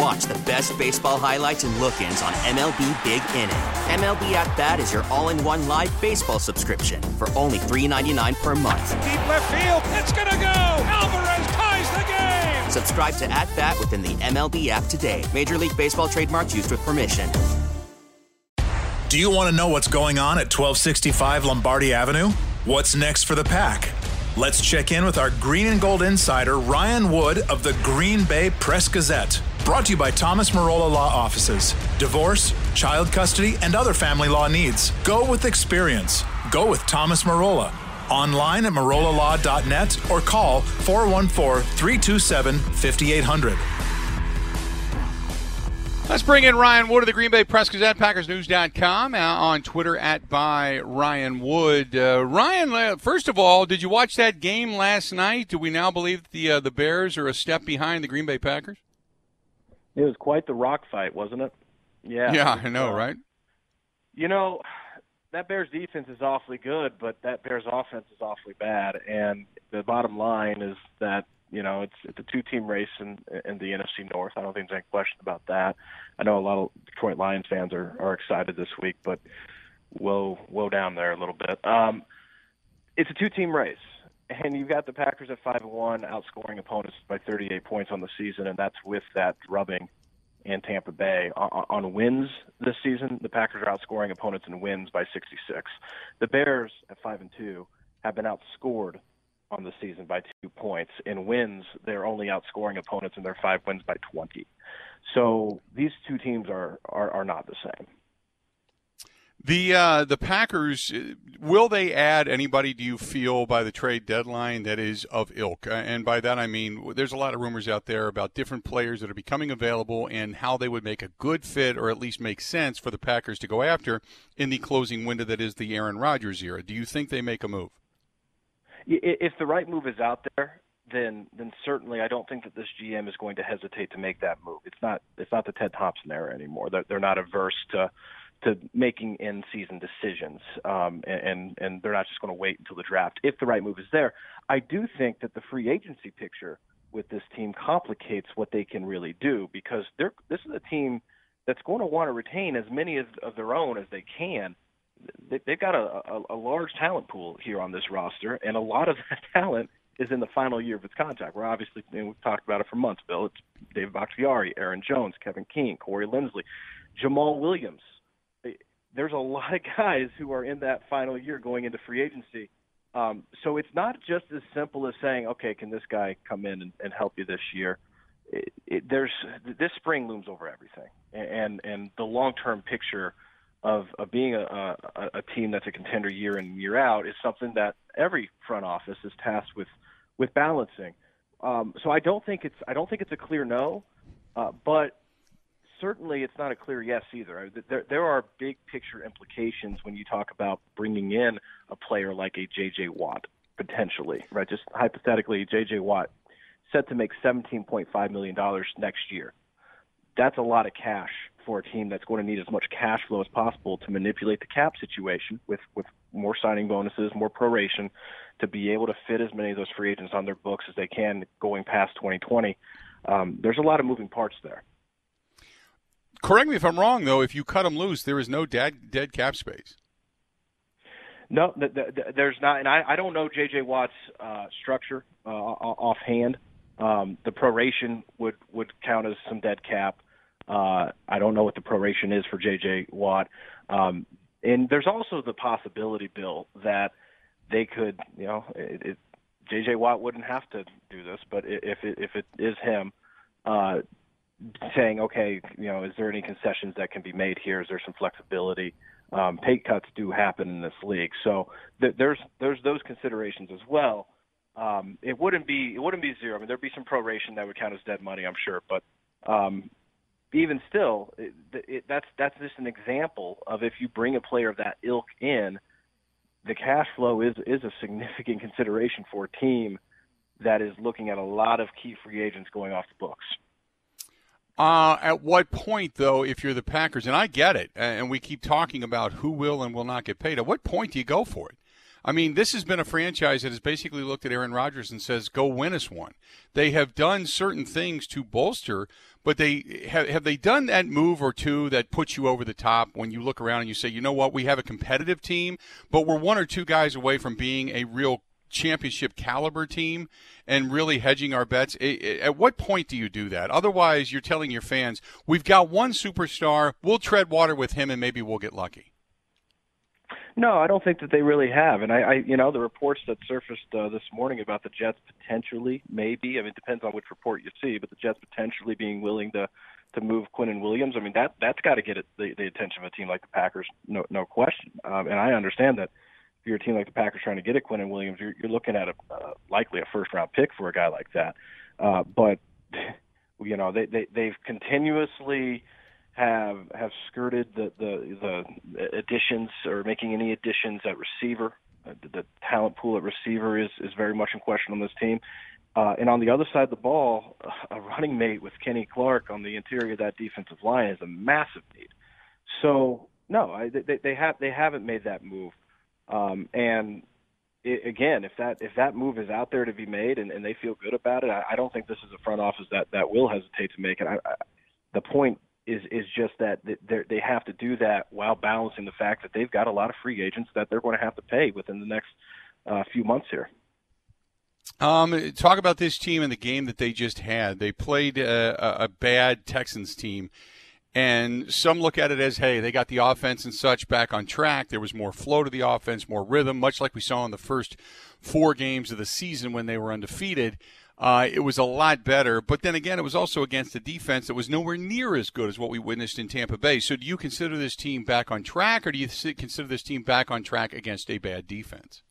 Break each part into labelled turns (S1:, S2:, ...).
S1: watch the best baseball highlights and look ins on MLB Big Inning. MLB At Bat is your all in one live baseball subscription for only $3.99 per month.
S2: Deep left field, it's going to go. Alvarez ties the game.
S1: Subscribe to At Bat within the MLB app today. Major League Baseball trademarks used with permission.
S3: Do you want to know what's going on at 1265 Lombardi Avenue? What's next for the pack? Let's check in with our green and gold insider, Ryan Wood of the Green Bay Press Gazette. Brought to you by Thomas Marola Law Offices. Divorce, child custody, and other family law needs. Go with experience. Go with Thomas Marola. Online at marolalaw.net or call 414 327 5800.
S4: Let's bring in Ryan Wood of the Green Bay Press Gazette, PackersNews.com, uh, on Twitter at by Ryan Wood. Uh, Ryan, first of all, did you watch that game last night? Do we now believe the uh, the Bears are a step behind the Green Bay Packers?
S5: It was quite the rock fight, wasn't it? Yeah.
S4: Yeah, I know, right?
S5: You know, that Bears defense is awfully good, but that Bears offense is awfully bad. And the bottom line is that you know, it's it's a two-team race in in the NFC North. I don't think there's any question about that. I know a lot of Detroit Lions fans are are excited this week, but whoa, whoa down there a little bit. Um, it's a two-team race, and you've got the Packers at five and one, outscoring opponents by 38 points on the season, and that's with that drubbing in Tampa Bay. On, on wins this season, the Packers are outscoring opponents in wins by 66. The Bears at five and two have been outscored on the season by two points. In wins, they're only outscoring opponents in their five wins by 20. So these two teams are are, are not the same.
S4: The uh, the Packers uh, will they add anybody? Do you feel by the trade deadline that is of ilk? Uh, and by that I mean there's a lot of rumors out there about different players that are becoming available and how they would make a good fit or at least make sense for the Packers to go after in the closing window that is the Aaron Rodgers era. Do you think they make a move?
S5: if the right move is out there, then then certainly I don't think that this GM is going to hesitate to make that move. It's not it's not the Ted Thompson era anymore. They're, they're not averse to to making in season decisions, um, and and they're not just going to wait until the draft if the right move is there. I do think that the free agency picture with this team complicates what they can really do because they're this is a team that's going to want to retain as many of, of their own as they can they, they've got a, a, a large talent pool here on this roster, and a lot of that talent is in the final year of its contract. We're obviously know, we've talked about it for months, Bill. It's David Bakhtiari, Aaron Jones, Kevin King, Corey Linsley, Jamaal Williams. There's a lot of guys who are in that final year going into free agency. Um, so it's not just as simple as saying, okay, can this guy come in and, and help you this year? It, it, there's this spring looms over everything, and and the long term picture of, of being a, a, a team that's a contender year in year out is something that every front office is tasked with with balancing. Um, so I don't think it's I don't think it's a clear no, uh, but certainly it's not a clear yes either. There, there are big picture implications when you talk about bringing in a player like a J.J. Watt potentially, right? Just hypothetically, J.J. Watt set to make $17.5 million next year. That's a lot of cash for a team that's going to need as much cash flow as possible to manipulate the cap situation with with more signing bonuses, more proration, to be able to fit as many of those free agents on their books as they can going past 2020. Um, there's a lot of moving parts there.
S4: Correct me if I'm wrong, though. If you cut them loose, there is no dead dead cap space.
S5: No, th- th- there's not, and I, I don't know J.J. Watt's uh, structure uh, offhand. Um, the proration would would count as some dead cap. Uh, I don't know what the proration is for J.J. Watt. Um, and there's also the possibility, Bill, that they could, you know, it, it, J.J. Watt wouldn't have to do this, but if it, if it is him, uh, saying, okay, you know, is there any concessions that can be made here? Is there some flexibility? Um, pay cuts do happen in this league, so th- there's there's those considerations as well. Um, it wouldn't be it wouldn't be zero. I mean, there'd be some proration that would count as dead money, I'm sure, but um, even still, it, it, that's that's just an example of if you bring a player of that ilk in, the cash flow is is a significant consideration for a team that is looking at a lot of key free agents going off the books.
S4: Uh, at what point, though, if you're the Packers, and I get it, and we keep talking about who will and will not get paid, at what point do you go for it? I mean, this has been a franchise that has basically looked at Aaron Rodgers and says, "Go win us one." They have done certain things to bolster, but they have have they done that move or two that puts you over the top when you look around and you say, "You know what? We have a competitive team, but we're one or two guys away from being a real championship caliber team and really hedging our bets. At what point do you do that? Otherwise, you're telling your fans, we've got one superstar, we'll tread water with him and maybe we'll get lucky.
S5: No, I don't think that they really have. And I, I you know, the reports that surfaced uh, this morning about the Jets potentially, maybe, I mean, it depends on which report you see, but the Jets potentially being willing to to move Quinnen Williams. I mean, that that's got to get it, the, the attention of a team like the Packers, no no question. Um, and I understand that if you're a team like the Packers trying to get a Quinnen Williams, you're, you're looking at a uh, likely a first round pick for a guy like that. Uh, but you know they, they they've continuously have have skirted the the, the additions or making any additions at receiver. Uh, the, the talent pool at receiver is is very much in question on this team. Uh, and on the other side of the ball, a running mate with Kenny Clark on the interior of that defensive line is a massive need. So no, I, they, they have they haven't made that move. Um, and it, again, if that if that move is out there to be made and, and they feel good about it, I, I don't think this is a front office that that will hesitate to make it. I, I, the point is is just that they have to do that while balancing the fact that they've got a lot of free agents that they're going to have to pay within the next uh, few months here.
S4: Um, talk about this team and the game that they just had. They played a, a bad Texans team and some look at it as, hey, they got the offense and such back on track. There was more flow to the offense, more rhythm, much like we saw in the first four games of the season when they were undefeated. Uh, it was a lot better, but then again, it was also against a defense that was nowhere near as good as what we witnessed in Tampa Bay. So, do you consider this team back on track, or do you consider this team back on track against a bad defense?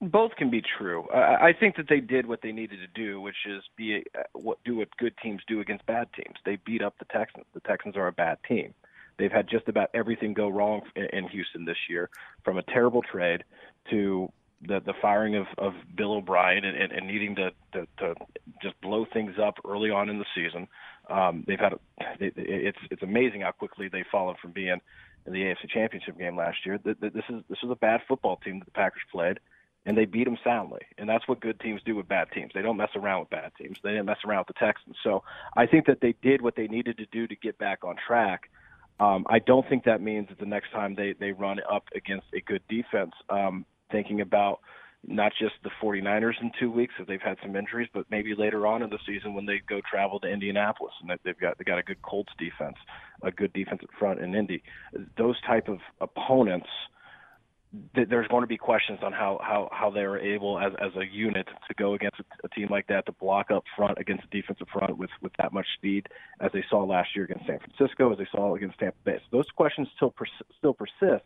S5: Both can be true. I, think that they did what they needed to do, which is be uh, what do what good teams do against bad teams. They beat up the Texans. The Texans are a bad team. They've had just about everything go wrong in Houston this year, from a terrible trade to the the firing of, of Bill O'Brien and, and, and needing to, to to just blow things up early on in the season. Um, they've had it, it's it's amazing how quickly they've fallen from being in the AFC Championship game last year. This is this is a bad football team that the Packers played and they beat them soundly. And that's what good teams do with bad teams. They don't mess around with bad teams. They didn't mess around with the Texans. So I think that they did what they needed to do to get back on track. Um, I don't think that means that the next time they, they run up against a good defense, um, thinking about not just the 49ers in two weeks if they've had some injuries, but maybe later on in the season when they go travel to Indianapolis and they've got they got a good Colts defense, a good defense up front in Indy. Those type of opponents – there's going to be questions on how how how they are able as as a unit to go against a, a team like that to block up front against a defensive front with with that much speed as they saw last year against San Francisco as they saw against Tampa Bay. So those questions still pers- still persist.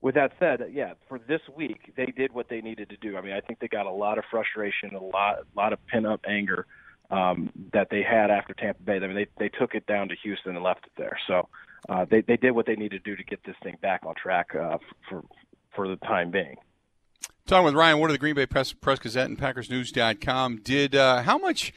S5: With that said, yeah, for this week they did what they needed to do. I mean, I think they got a lot of frustration, a lot a lot of pent up anger um, that they had after Tampa Bay. I mean, they they took it down to Houston and left it there. So uh, they they did what they needed to do to get this thing back on track uh, for for the time being.
S4: Talking with Ryan Wood of the Green Bay Press, Press Gazette and PackersNews.com. Did uh, how much?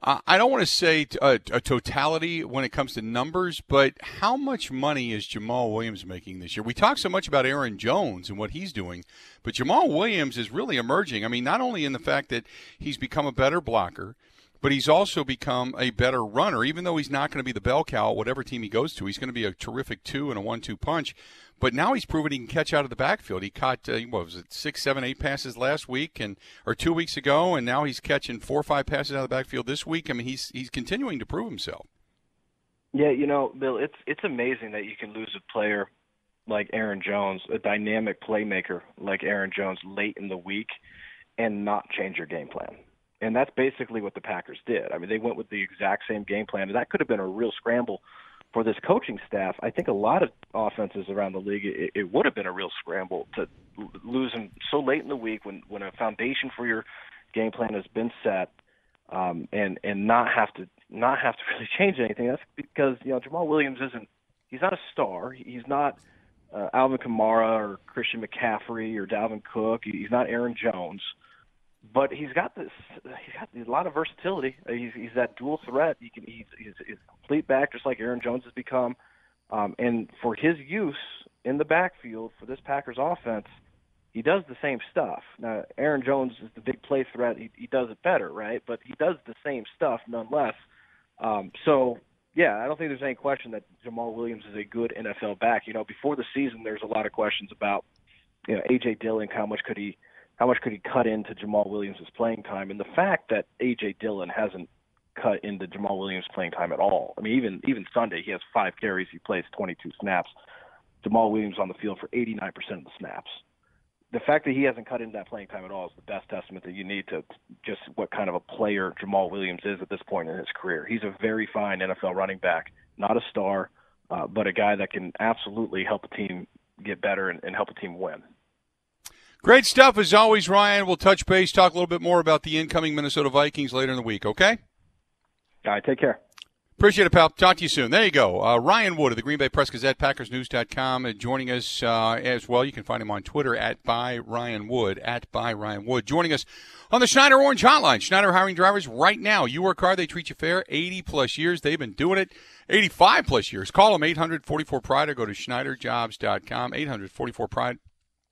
S4: Uh, I don't want to say t- a, a, totality when it comes to numbers, but how much money is Jamaal Williams making this year? We talk so much about Aaron Jones and what he's doing, but Jamaal Williams is really emerging. I mean, not only in the fact that he's become a better blocker, but he's also become a better runner. Even though he's not going to be the bell cow, whatever team he goes to, he's going to be a terrific two and a one-two punch. But now he's proven he can catch out of the backfield. He caught uh, what was it six, seven, eight passes last week and or two weeks ago, and now he's catching four or five passes out of the backfield this week. I mean, he's he's continuing to prove himself.
S5: Yeah, you know, Bill, it's it's amazing that you can lose a player like Aaron Jones, a dynamic playmaker like Aaron Jones, late in the week, and not change your game plan. And that's basically what the Packers did. I mean, they went with the exact same game plan, and that could have been a real scramble for this coaching staff. I think a lot of offenses around the league, it, it would have been a real scramble to lose them so late in the week when when a foundation for your game plan has been set, um, and and not have to not have to really change anything. That's because you know Jamaal Williams isn't he's not a star. He's not uh, Alvin Kamara or Christian McCaffrey or Dalvin Cook. He's not Aaron Jones, but he's got this. He's got a lot of versatility. He's he's that dual threat. He can he's he's, he's a complete back, just like Aaron Jones has become. Um, and for his use in the backfield for this Packers offense, he does the same stuff. Now, Aaron Jones is the big play threat. He, he does it better, right? But he does the same stuff nonetheless. Um, so yeah, I don't think there's any question that Jamaal Williams is a good NFL back. You know, before the season, there's a lot of questions about you know AJ Dillon. How much could he how much could he cut into Jamaal Williams' playing time? And the fact that AJ Dillon hasn't cut into Jamaal Williams' playing time at all. I mean, even even Sunday, he has five carries, he plays 22 snaps. Jamaal Williams on the field for 89% of the snaps the fact that he hasn't cut into that playing time at all is the best testament that you need to just what kind of a player Jamaal Williams is at this point in his career. He's a very fine NFL running back, not a star, uh, but a guy that can absolutely help a team get better and, and help a team win.
S4: Great stuff as always, Ryan. We'll touch base, talk a little bit more about the incoming Minnesota Vikings later in the week. Okay.
S5: All right. Take care.
S4: Appreciate it, pal. Talk to you soon. There you go. Uh, Ryan Wood of the Green Bay Press Gazette, PackersNews.com, uh, joining us uh, as well. You can find him on Twitter at by Ryan Wood, at by Ryan Wood. Joining us on the Schneider Orange Hotline. Schneider hiring drivers right now. You work hard, they treat you fair. 80 plus years. They've been doing it. 85 plus years. Call them 844 Pride or go to SchneiderJobs.com. 844 Pride